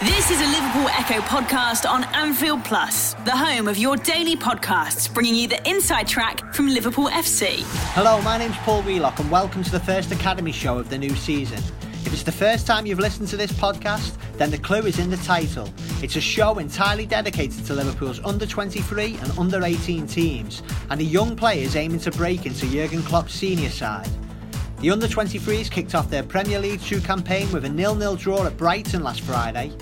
This is a Liverpool Echo podcast on Anfield Plus, the home of your daily podcasts, bringing you the inside track from Liverpool FC. Hello, my name's Paul Wheelock, and welcome to the first Academy show of the new season. If it's the first time you've listened to this podcast, then the clue is in the title. It's a show entirely dedicated to Liverpool's under 23 and under 18 teams, and the young players aiming to break into Jurgen Klopp's senior side. The under 23s kicked off their Premier League 2 campaign with a nil-nil draw at Brighton last Friday.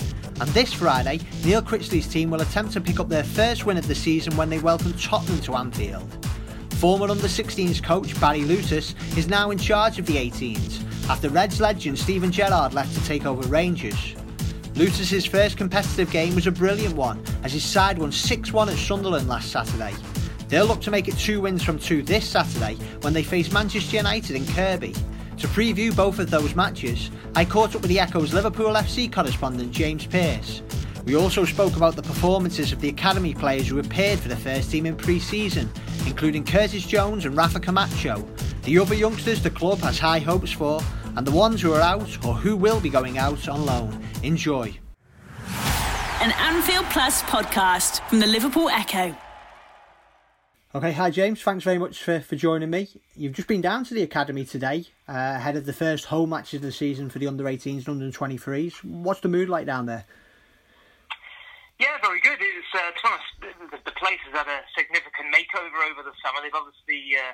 And this Friday, Neil Critchley's team will attempt to pick up their first win of the season when they welcome Tottenham to Anfield. Former under 16s coach Barry Lewtas is now in charge of the 18s after Reds legend Steven Gerrard left to take over Rangers. Lewtas's first competitive game was a brilliant one as his side won 6-1 at Sunderland last Saturday. They'll look to make it two wins from two this Saturday when they face Manchester United in Kirkby. To preview both of those matches, I caught up with the Echo's Liverpool FC correspondent James Pearce. We also spoke about the performances of the academy players who appeared for the first team in pre season, including Curtis Jones and Rafa Camacho, the other youngsters the club has high hopes for, and the ones who are out or who will be going out on loan. Enjoy. An Anfield Plus podcast from the Liverpool Echo. Okay, hi James. Thanks very much for, for joining me. You've just been down to the academy today, uh, ahead of the first home matches of the season for the under 18s and under 23s. What's the mood like down there? Yeah, very good. It's uh, to honest, the, place has had a significant makeover over the summer. They've obviously uh,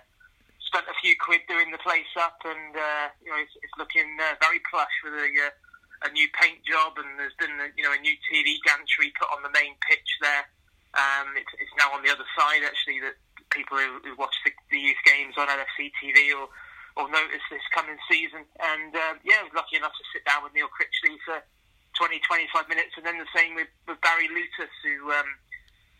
spent a few quid doing the place up, and uh, you know it's, it's looking uh, very plush with a, uh, a new paint job, and there's been you know a new TV gantry put on the main pitch there. Um, it's, it's now on the other side actually that people who, who watch the, the youth games on LFC TV or or notice this coming season. And uh, yeah, I was lucky enough to sit down with Neil Critchley for 20, 25 minutes, and then the same with, with Barry Lewtas, who um,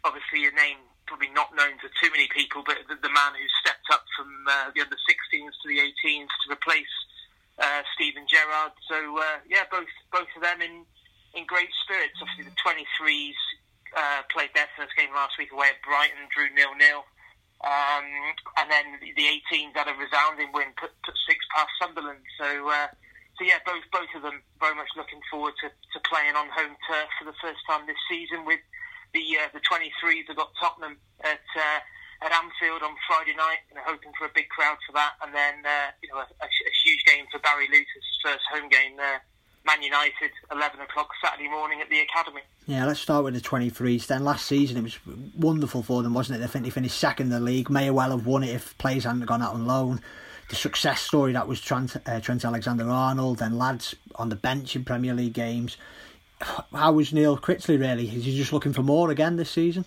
obviously a name probably not known to too many people, but the, the man who stepped up from uh, the under 16s to the 18s to replace uh, Steven Gerrard. So uh, yeah, both both of them in in great spirits. Obviously, the 23s uh, played their first game last week away at Brighton, drew nil nil. Um, and then the 18s had a resounding win, put, put six past Sunderland. So, uh, so yeah, both both of them very much looking forward to, to playing on home turf for the first time this season. With the uh, the 23s, have got Tottenham at uh, at Anfield on Friday night, know, hoping for a big crowd for that, and then uh, you know a, a, huge game for Barry Lewtas' first home game there. Man United, 11 o'clock Saturday morning at the Academy. Yeah, let's start with the 23s then. Last season it was wonderful for them, wasn't it? I think they finished second in the league. May well have won it if players hadn't gone out on loan. The success story that was Trent, uh, Trent Alexander-Arnold and lads on the bench in Premier League games. How was Neil Critchley really? Is he just looking for more again this season?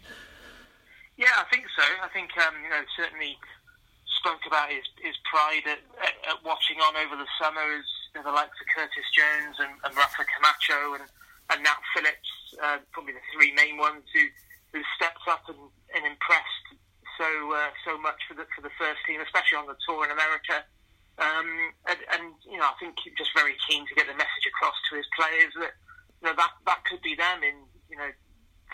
Yeah, I think so. I think um, you know certainly spoke about his his pride at, at, at watching on over the summer as know, the likes of Curtis Jones and, and Rafa Camacho and, and Nat Phillips, uh, probably the three main ones who, who stepped up and, and impressed so uh, so much for the for the first team, especially on the tour in America. Um, and, and you know, I think he's just very keen to get the message across to his players that you know that that could be them in you know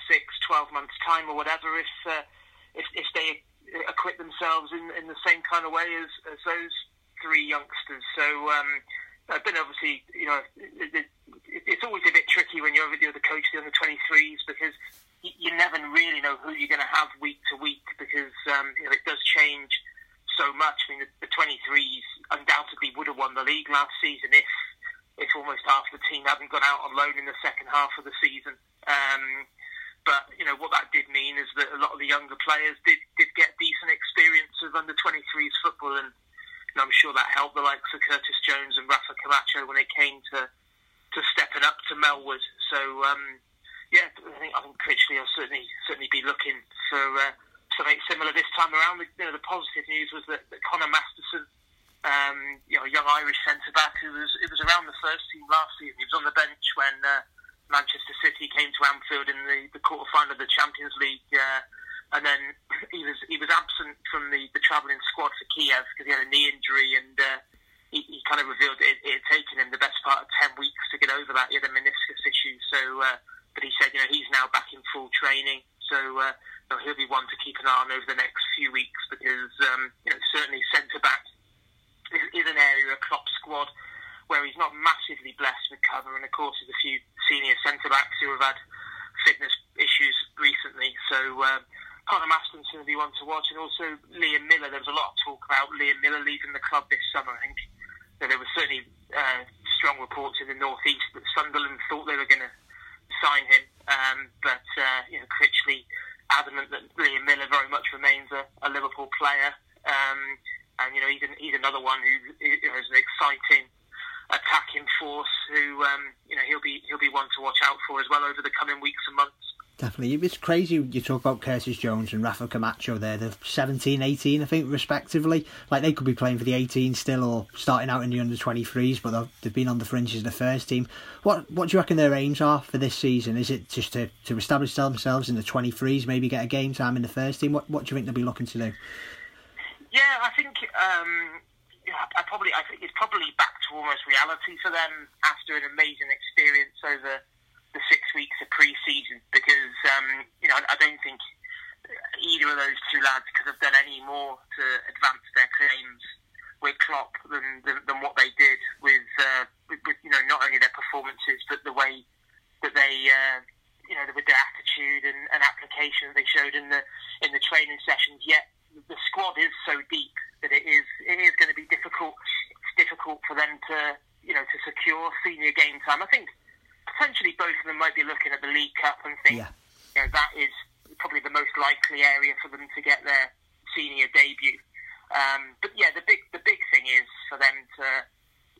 six, twelve months time or whatever if uh, if if they acquit themselves in in the same kind of way as, as those three youngsters. So. Um, I've been obviously, you know, it, it, it's always a bit tricky when you're, you're the coach the under 23s because you, you never really know who you're going to have week to week because um, you know, it does change so much. I mean, the, the 23s undoubtedly would have won the league last season if if almost half the team hadn't gone out on loan in the second half of the season. Um, but you know what that did mean is that a lot of the younger players did did get decent experience of under 23s football and and I'm sure that helped the likes of Curtis Jones and Rafa Camacho when it came to to stepping up to Melwood. So um, yeah, I think I think Critchley will certainly certainly be looking for uh, something similar this time around. You know, the positive news was that, that Conor Masterson, um, you know, young Irish centre back who was it was around the first team last season. He was on the bench when uh, Manchester City came to Anfield in the, the quarter final of the Champions League. Uh, and then he was he was absent from the, the travelling squad for Kiev because he had a knee injury, and uh, he, he kind of revealed it, it had taken him the best part of ten weeks to get over that. He had a meniscus issue, so uh, but he said you know he's now back in full training, so uh, you know, he'll be one to keep an eye on over the next few weeks because um, you know certainly centre back is, is an area of Klopp's squad where he's not massively blessed with cover, and of course, there's a few senior centre backs who have had fitness issues recently. So uh, Conor Masterson's going to be one to watch, and also Liam Millar. There was a lot of talk about Liam Millar leaving the club this summer. I think so there were certainly uh, strong reports in the northeast that Sunderland thought they were going to sign him, um, but uh, you know, Critchley adamant that Liam Millar very much remains a, a Liverpool player. Um, and you know he's, an, he's another one who, has an exciting attacking force. Who um, you know he'll be he'll be one to watch out for as well over the coming weeks and months. Definitely. It's crazy you talk about Curtis Jones and Rafa Camacho there. They're 17, 18, I think, respectively. Like, they could be playing for the 18 still or starting out in the under 23s, but they've been on the fringes of the first team. What What do you reckon their aims are for this season? Is it just to, to establish themselves in the 23s, maybe get a game time in the first team? What, what do you think they'll be looking to do? Yeah, I think um, I probably I think it's probably back to almost reality for them after an amazing experience over the six weeks of pre-season because um, you know I, don't think either of those two lads could have done any more to advance their claims with Klopp than than, than what they did with, uh, with, with you know not only their performances but the way that they uh, you know with their attitude and, and application that they showed in the in the training sessions. Yet the squad is so deep that it is it is going to be difficult. It's difficult for them to you know to secure senior game time. I think potentially both of them might be looking at the League Cup and think yeah. you know that is probably the most likely area for them to get their senior debut. Um, but yeah, the big the big thing is for them to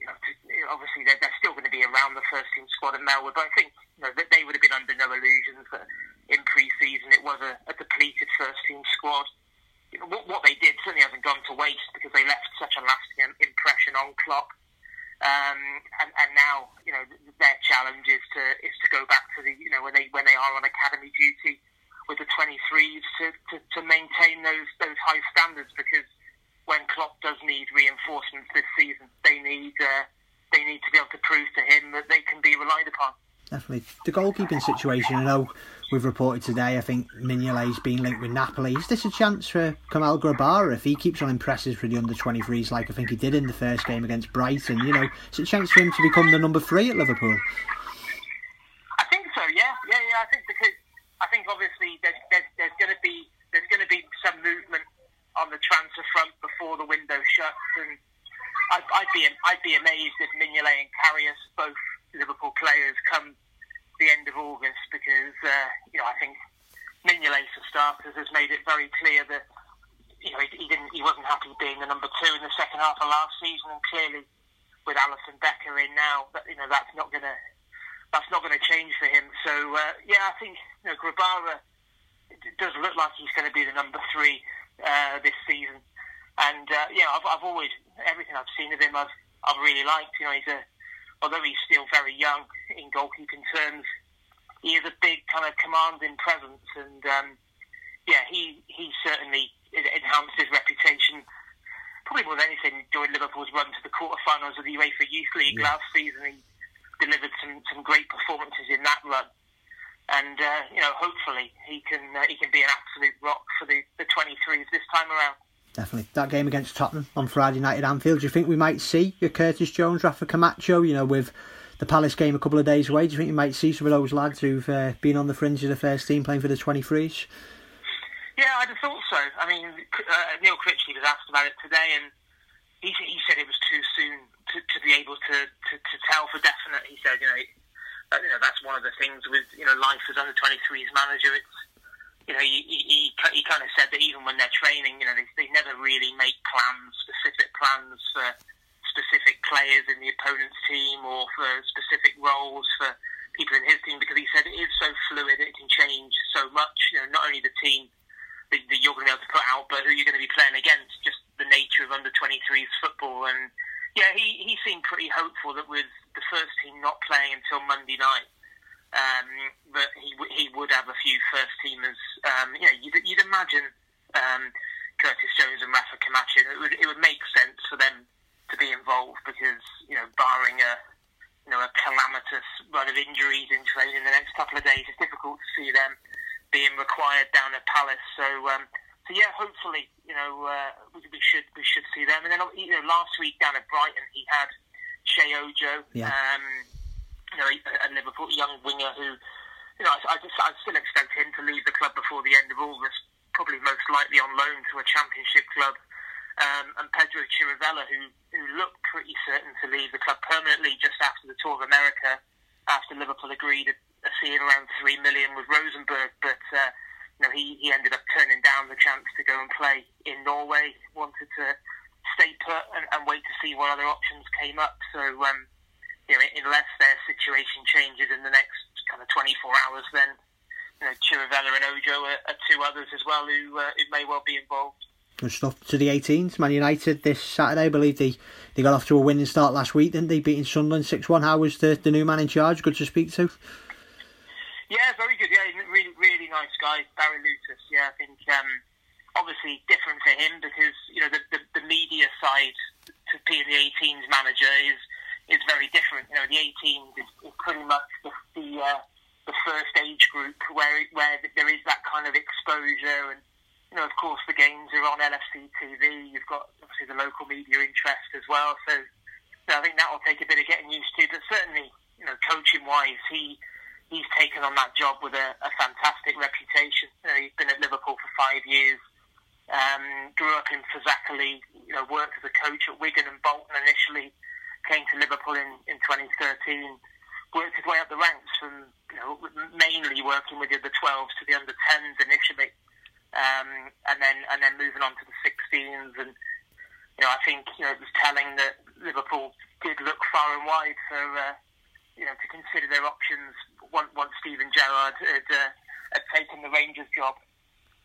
you know, to, obviously they're, they're still going to be around the first team squad at Melwood, but I think you know, that they would have been under no illusions that in pre-season it was a, a depleted first team squad what, what they did certainly hasn't gone to waste because they left such a lasting impression on Klopp. Um, and, and now, you know, their challenge is to is to go back to the, you know, when they when they are on academy duty with the 23s to, to, to maintain those those high standards because when Klopp does need reinforcements this season, they need uh, they need to be able to prove to him that they can be relied upon. Definitely, the goalkeeping situation. I know we've reported today, I think Mignolet's been linked with Napoli. Is this a chance for Kamil Grabara if he keeps on impressing for the under 23s like I think he did in the first game against Brighton? You know, it's a chance for him to become the number three at Liverpool. I think so. Yeah, yeah, yeah. I think because I think obviously there's there's, there's going to be there's going to be some movement on the transfer front before the window shuts, and I'd, I'd be I'd be amazed if Mignolet and Karius, both Liverpool players, come the end of August because uh, you know I think Mignolet for starters has made it very clear that you know he, he, didn't he wasn't happy being the number two in the second half of last season and clearly with Alisson Becker in now that you know that's not to that's not to change for him. So uh, yeah, I think you know Grabara does look like he's going to be the number three uh, this season. And uh, yeah, I've, I've always everything I've seen of him, I've I've really liked. You know, he's a although he's still very young in goalkeeping terms, he is a big kind of commanding presence, and um, yeah, he he certainly enhanced his reputation. Probably more than anything, during Liverpool's run to the quarterfinals of the UEFA Youth League yeah. last season, he delivered some, some great performances in that run, and uh, you know, hopefully he can uh, he can be an absolute rock for the the 23s this time around. Definitely. That game against Tottenham on Friday night at Anfield, do you think we might see your Curtis Jones, Rafa Camacho, you know, with the Palace game a couple of days away? Do you think you might see some of those lads who've uh, been on the fringe of the first team playing for the 23s? Yeah, I'd have thought so. I mean, uh, Neil Critchley was asked about it today, and he, he said it was too soon to, to be able to, to, to tell for definite. He said, you know, you know, that's one of the things with you know life as under 23s manager. It's you know, he, he, he kind of said that even when they're training, you know, they, they never really make plans, specific plans for specific players in the opponent's team or for specific roles for people in his team because he said it is so fluid, it can change so much. You know, not only the team that, that you're going to be able to put out, but who you're going to be playing against, just the nature of under 23s football. And yeah, he, he seemed pretty hopeful that with the first team not playing until Monday night, um, but he he would have a few first teamers. Um, you know, you'd, you'd imagine um, Curtis Jones and Rafa Camacho. It would it would make sense for them to be involved because you know, barring a you know a calamitous run of injuries in training in the next couple of days, it's difficult to see them being required down at Palace. So. Um, so yeah, hopefully, you know, uh, we, we should we should see them. And then you know, last week down at Brighton, he had Sheyi Ojo. Yeah. Um, you know, a, a Liverpool young winger who, you know, I, I just I still expect him to leave the club before the end of August, probably most likely on loan to a Championship club. Um, and Pedro Chirivella, who who looked pretty certain to leave the club permanently just after the tour of America, after Liverpool agreed a, a fee of around three million with Rosenborg, but. Uh, you know, he, he ended up turning down the chance to go and play in Norway. Wanted to stay put and, and wait to see what other options came up. So, um, you know, unless their situation changes in the next kind of 24 hours, then you know, Chirivella and Ojo are, are two others as well who, uh, who may well be involved. Good stuff. To the 18th, Man United this Saturday. I believe they, they got off to a winning start last week, didn't they? Beating Sunderland 6 1. How was the, the new man in charge? Good to speak to. Yeah, very good. Yeah, really, really nice guy, Barry Lewtas. Yeah, I think um, obviously different for him because you know the, the, the media side to being the 18s manager is is very different. You know, the 18s is, is pretty much the the, uh, the first age group where where there is that kind of exposure and. You know, of course, the games are on LFC TV. You've got obviously the local media interest as well. So, you know, I think that will take a bit of getting used to. But certainly, you know, coaching wise, he he's taken on that job with a, a fantastic reputation. You know, he's been at Liverpool for five years. Um, grew up in Fazakerley, you know, worked as a coach at Wigan and Bolton initially, came to Liverpool in, in 2013, worked his way up the ranks from, you know, mainly working with the under 12s to the under 10s initially, um, and then and then moving on to the 16s. And, you know, I think, you know, it was telling that Liverpool did look far and wide for, uh, you know, to consider their options once, once Steven Gerrard had, uh, had taken the Rangers job.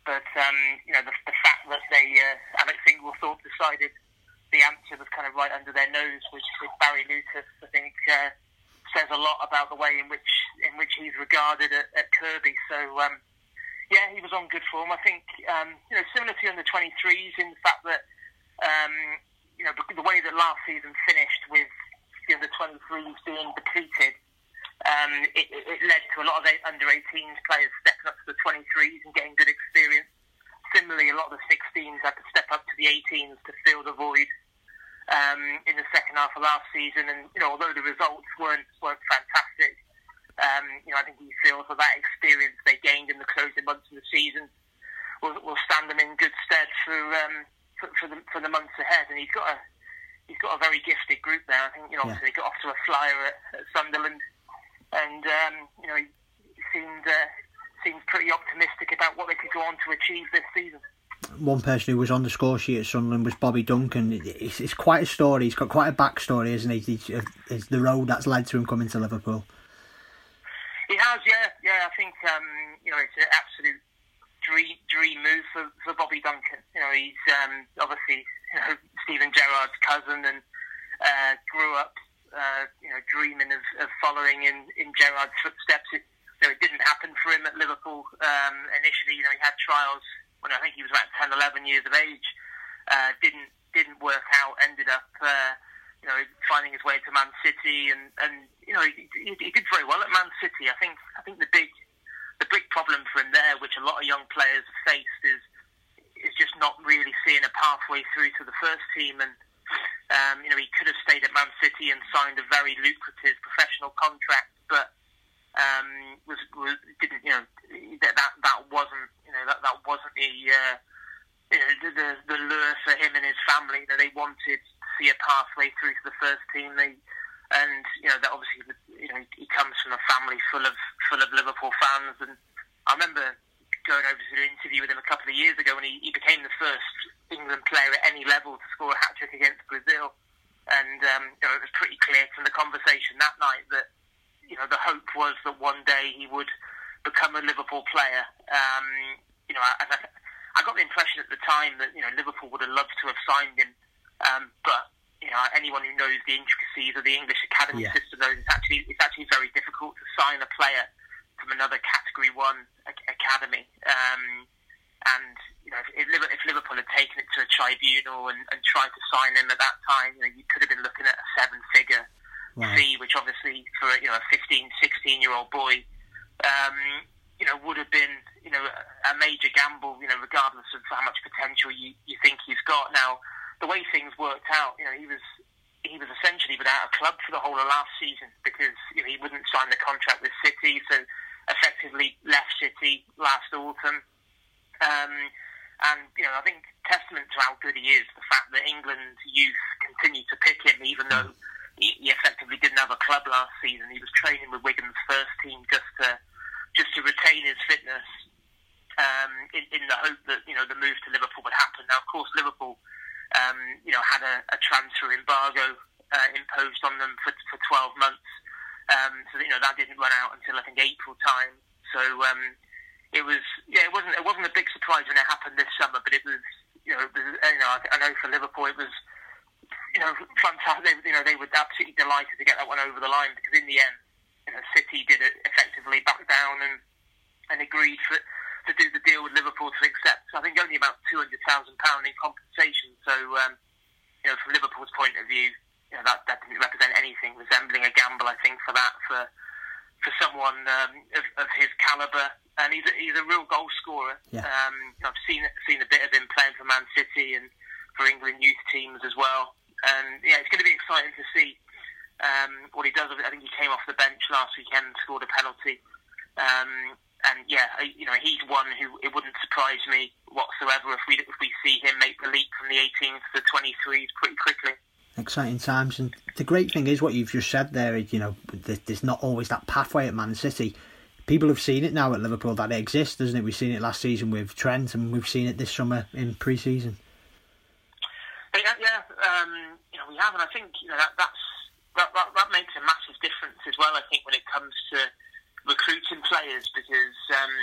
But um, you know, the, the fact that they uh, Alex Inglethorpe decided the answer was kind of right under their nose with, with Barry Lewtas, I think uh, says a lot about the way in which in which he's regarded at, at Kirkby. So um, yeah, he was on good form. I think um, you know similar to the under 23s in the fact that um, you know the way that last season finished with the under 23s being depleted um, it, it, led to a lot of under 18s players stepping up to the 23s and getting good experience. Similarly, a lot of the 16s had to step up to the 18s to fill the void um, in the second half of last season. And you know, although the results weren't weren't fantastic, um, you know, I think he feels that that experience they gained in the closing months of the season will, will stand them in good stead for, um, for for the for the months ahead. And he's got a he's got a very gifted group there. I think you know, yeah. obviously they got off to a flyer at, at Sunderland and um, you know he seemed uh, seemed pretty optimistic about what they could go on to achieve this season. One person who was on the score sheet at Sunderland was Bobby Duncan. It's, it's quite a story. He's got quite a backstory, isn't he? It's the road that's led to him coming to Liverpool. Has, yeah, yeah. I think um, you know it's an absolute dream dream move for, for Bobby Duncan. You know, he's um, obviously you know Steven Gerrard's cousin and uh, grew up uh, you know, dreaming of, of following in, in Gerrard's footsteps. It, you know, it didn't happen for him at Liverpool um, initially. You know, he had trials when I think he was about 10, 11 years of age. Uh, didn't didn't work out. Ended up, uh, you know, finding his way to Man City, and, and you know, he, he, he did very well at Man City. I think I think the big the big problem for him there, which a lot of young players have faced, is is just not really seeing a pathway through to the first team and um, you know, he could have stayed at Man City and signed a very lucrative professional contract, but um, was, was didn't you know that that, that wasn't you know that that wasn't the uh, you know the, the the lure for him and his family. You know, they wanted to see a pathway through to the first team. They and you know that obviously you know he comes from a family full of full of Liverpool fans, and I remember going over to an interview with him a couple of years ago, and he, he became the first England player at any level to score a hat trick against Brazil. And um, you know, it was pretty clear from the conversation that night that you know the hope was that one day he would become a Liverpool player. Um, you know, I, I, I got the impression at the time that you know Liverpool would have loved to have signed him, um, but know anyone who knows the intricacies of the English academy yeah. system knows it's actually it's actually very difficult to sign a player from another Category One academy. Um, and you know, if, if Liverpool had taken it to a tribunal and, and tried to sign him at that time, you know, you could have been looking at a seven-figure right. fee, which obviously for you know a 15, 16-year-old boy, um, you know, would have been you know a major gamble. You know, regardless of how much potential you, you think he's got. Now, the way things worked out, you know, he was he was essentially without a club for the whole of last season because you know, he wouldn't sign the contract with City, so effectively left City last autumn. Um, and you know, I think testament to how good he is, the fact that England youth continued to pick him, even though he, he effectively didn't have a club last season. He was training with Wigan's first team just to just to retain his fitness, um, in, in the hope that you know the move to Liverpool would happen. Now, of course, Liverpool, um, you know, had a, a transfer embargo uh, imposed on them for for 12 months, um, so you know that didn't run out until I think April time. So um, it was yeah, it wasn't it wasn't a big surprise when it happened this summer, but it was you know it was, you know I, know for Liverpool it was you know fantastic. They, you know they were absolutely delighted to get that one over the line because in the end, you know, City did it effectively back down and and agreed for to do the deal with Liverpool to accept. I think only about two hundred thousand pound in compensation. So um, you know from Liverpool's point of view, you know that that didn't represent anything resembling a gamble. I think for that for for someone um, of, of his calibre and he's a, he's a real goal scorer. Yeah. Um, I've seen seen a bit of him playing for Man City and for England youth teams as well. And yeah, it's going to be exciting to see um, what he does. I think he came off the bench last weekend, scored a penalty. Um, and yeah, you know, he's one who it wouldn't surprise me whatsoever if we if we see him make the leap from the 18s to the 23s pretty quickly. Exciting times, and the great thing is what you've just said there. You know, there's not always that pathway at Man City people have seen it now at Liverpool that it exists, doesn't it? We've seen it last season with Trent, and we've seen it this summer in pre-season. Yeah, yeah um, you know we have, and I think you know that that's that, that, that makes a massive difference as well. I think when it comes to recruiting players, because um,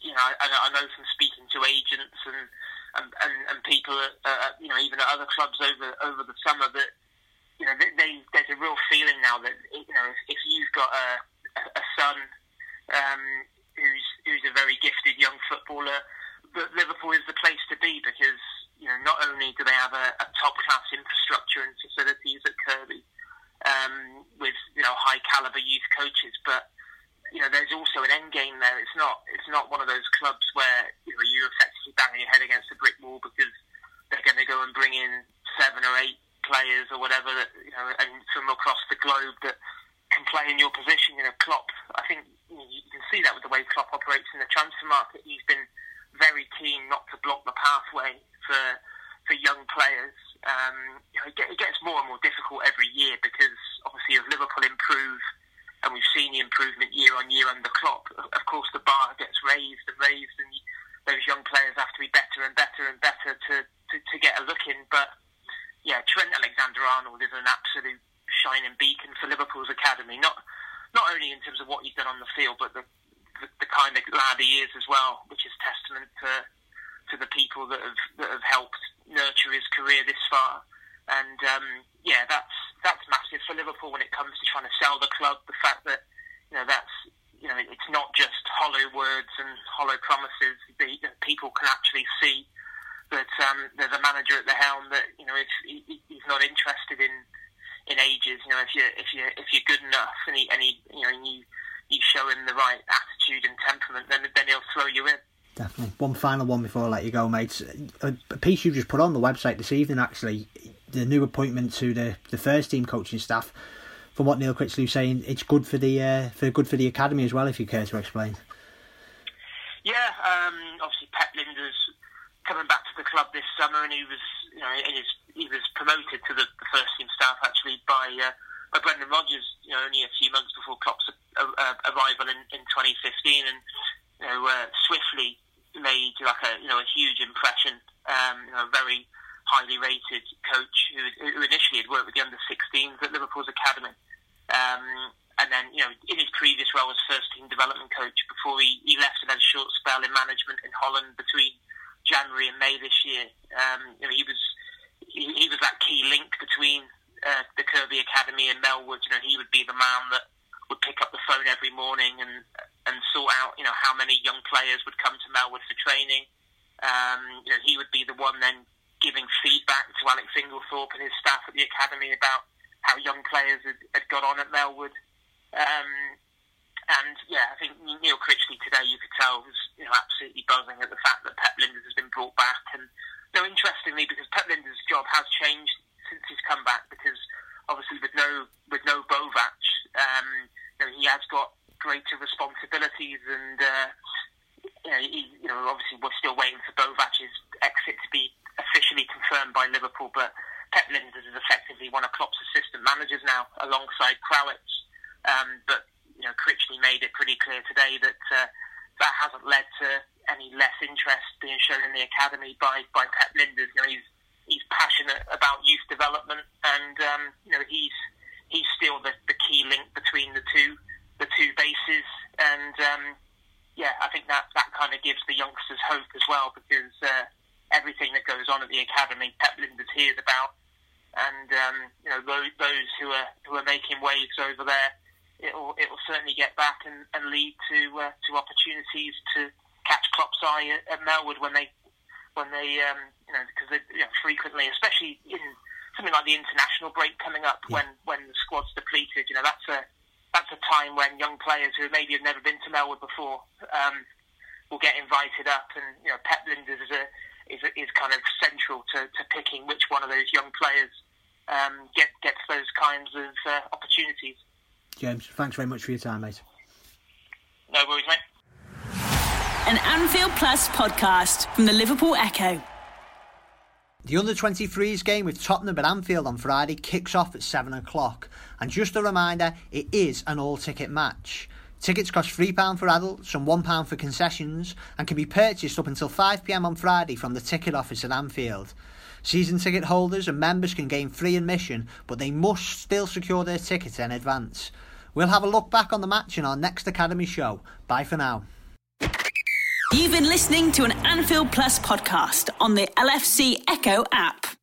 you know I, I know from speaking to agents and and, and, and people, at, uh, you know, even at other clubs over over the summer that you know they, they, there's a real feeling now that you know if, if you've got a, a son um, who's who's a very gifted young footballer. But Liverpool is the place to be because you know not only do they have a, a top class infrastructure and facilities at Kirkby um, with you know high caliber youth coaches, but you know there's also an end game there. It's not it's not one of those clubs where you know you're effectively banging your head against a brick wall because they're going to go and bring in seven or eight players or whatever that you know and from across the globe that can play in your position. You know, Klopp. I think you can see that with the way Klopp operates in the transfer market. He's been very keen not to block the pathway for for young players. Um, you know, it gets more and more difficult every year because obviously as Liverpool improve, and we've seen the improvement year on year under Klopp, of course the bar gets raised and raised, and those young players have to be better and better and better to, to, to get a look in. But yeah, Trent Alexander-Arnold is an absolute shining beacon for Liverpool's academy. Not not only in terms of what he's done on the field, but the, the, the kind of lad he is as well, which is testament to to the people that have that have helped nurture his career this far. And um, yeah, that's that's massive for Liverpool when it comes to trying to sell the club. The fact that you know that's you know it's not just hollow words and hollow promises. The, the people can actually see that um, there's a manager at the helm that you know if he, he's not interested in in ages. You know, if you if you if you're good enough and he, and he you know you you show him the right attitude and temperament, then then he'll throw you in. Definitely. One final one before I let you go, mates. A piece you just put on the website this evening, actually, the new appointment to the, the first team coaching staff. From what Neil Critchley was saying, it's good for the uh, for good for the academy as well. If you care to explain. Yeah, um, obviously Pep Lijnders coming back to the club this summer, and he was you know in his he was promoted to the, the first team staff actually by uh, Brendan Rodgers. You know, only a few months before Klopp's uh, arrival in, in 2015, and you know, uh, swiftly made like a you know a huge impression. Um, you know, a very highly rated coach who, who initially had worked with the under 16s at Liverpool's academy. Um, and then, you know, in his previous role as first team development coach before he, he left and had a short spell in management in Holland between January and May this year. Um, you know, he was he, he was that key link between uh, the Kirkby Academy and Melwood. You know, he would be the man that would pick up the phone every morning and and sort out, you know, how many young players would come to Melwood for training. Um, you know, he would be the one then giving feedback to Alex Inglethorpe and his staff at the academy about how young players had, had got on at Melwood. Um, and yeah, I think Neil Critchley today, you could tell, was you know absolutely buzzing at the fact that Pep Lijnders has been brought back and so interestingly, because Pep Lijnders' job has changed since he's come back, because obviously with no with no Buvac, um, you know, he has got greater responsibilities, and uh, you, know, he, you know, obviously we're still waiting for Buvac's exit to be officially confirmed by Liverpool, but Pep Lijnders is effectively one of Klopp's assistant managers now, alongside Krawietz. Um, but you know, Critchley made it pretty clear today that uh, that hasn't led to any less interest being shown in the academy by by Pep Lijnders. You know, he's he's passionate about youth development, and um, you know he's he's still the, the key link between the two the two bases. And um, yeah, I think that that kind of gives the youngsters hope as well because uh, everything that goes on at the academy, Pep Lijnders hears about, and um, you know those, those who are who are making waves over there. It will it will certainly get back and, and lead to uh, to opportunities to catch Klopp's eye at, at Melwood when they when they, um, you know, because you know, frequently, especially in something like the international break coming up, yeah. when when the squad's depleted, you know, that's a that's a time when young players who maybe have never been to Melwood before um, will get invited up, and you know, Pep Lijnders is a is, a, is kind of central to, to picking which one of those young players um, get gets those kinds of uh, opportunities. James, thanks very much for your time, mate. No worries, mate an Anfield Plus podcast from the Liverpool Echo. The under 23s game with Tottenham at Anfield on Friday kicks off at 7 o'clock. And just a reminder, it is an all ticket match. Tickets cost £3 for adults and £1 for concessions and can be purchased up until 5pm on Friday from the ticket office at Anfield. Season ticket holders and members can gain free admission, but they must still secure their tickets in advance. We'll have a look back on the match in our next Academy show. Bye for now. You've been listening to an Anfield Plus podcast on the LFC Echo app.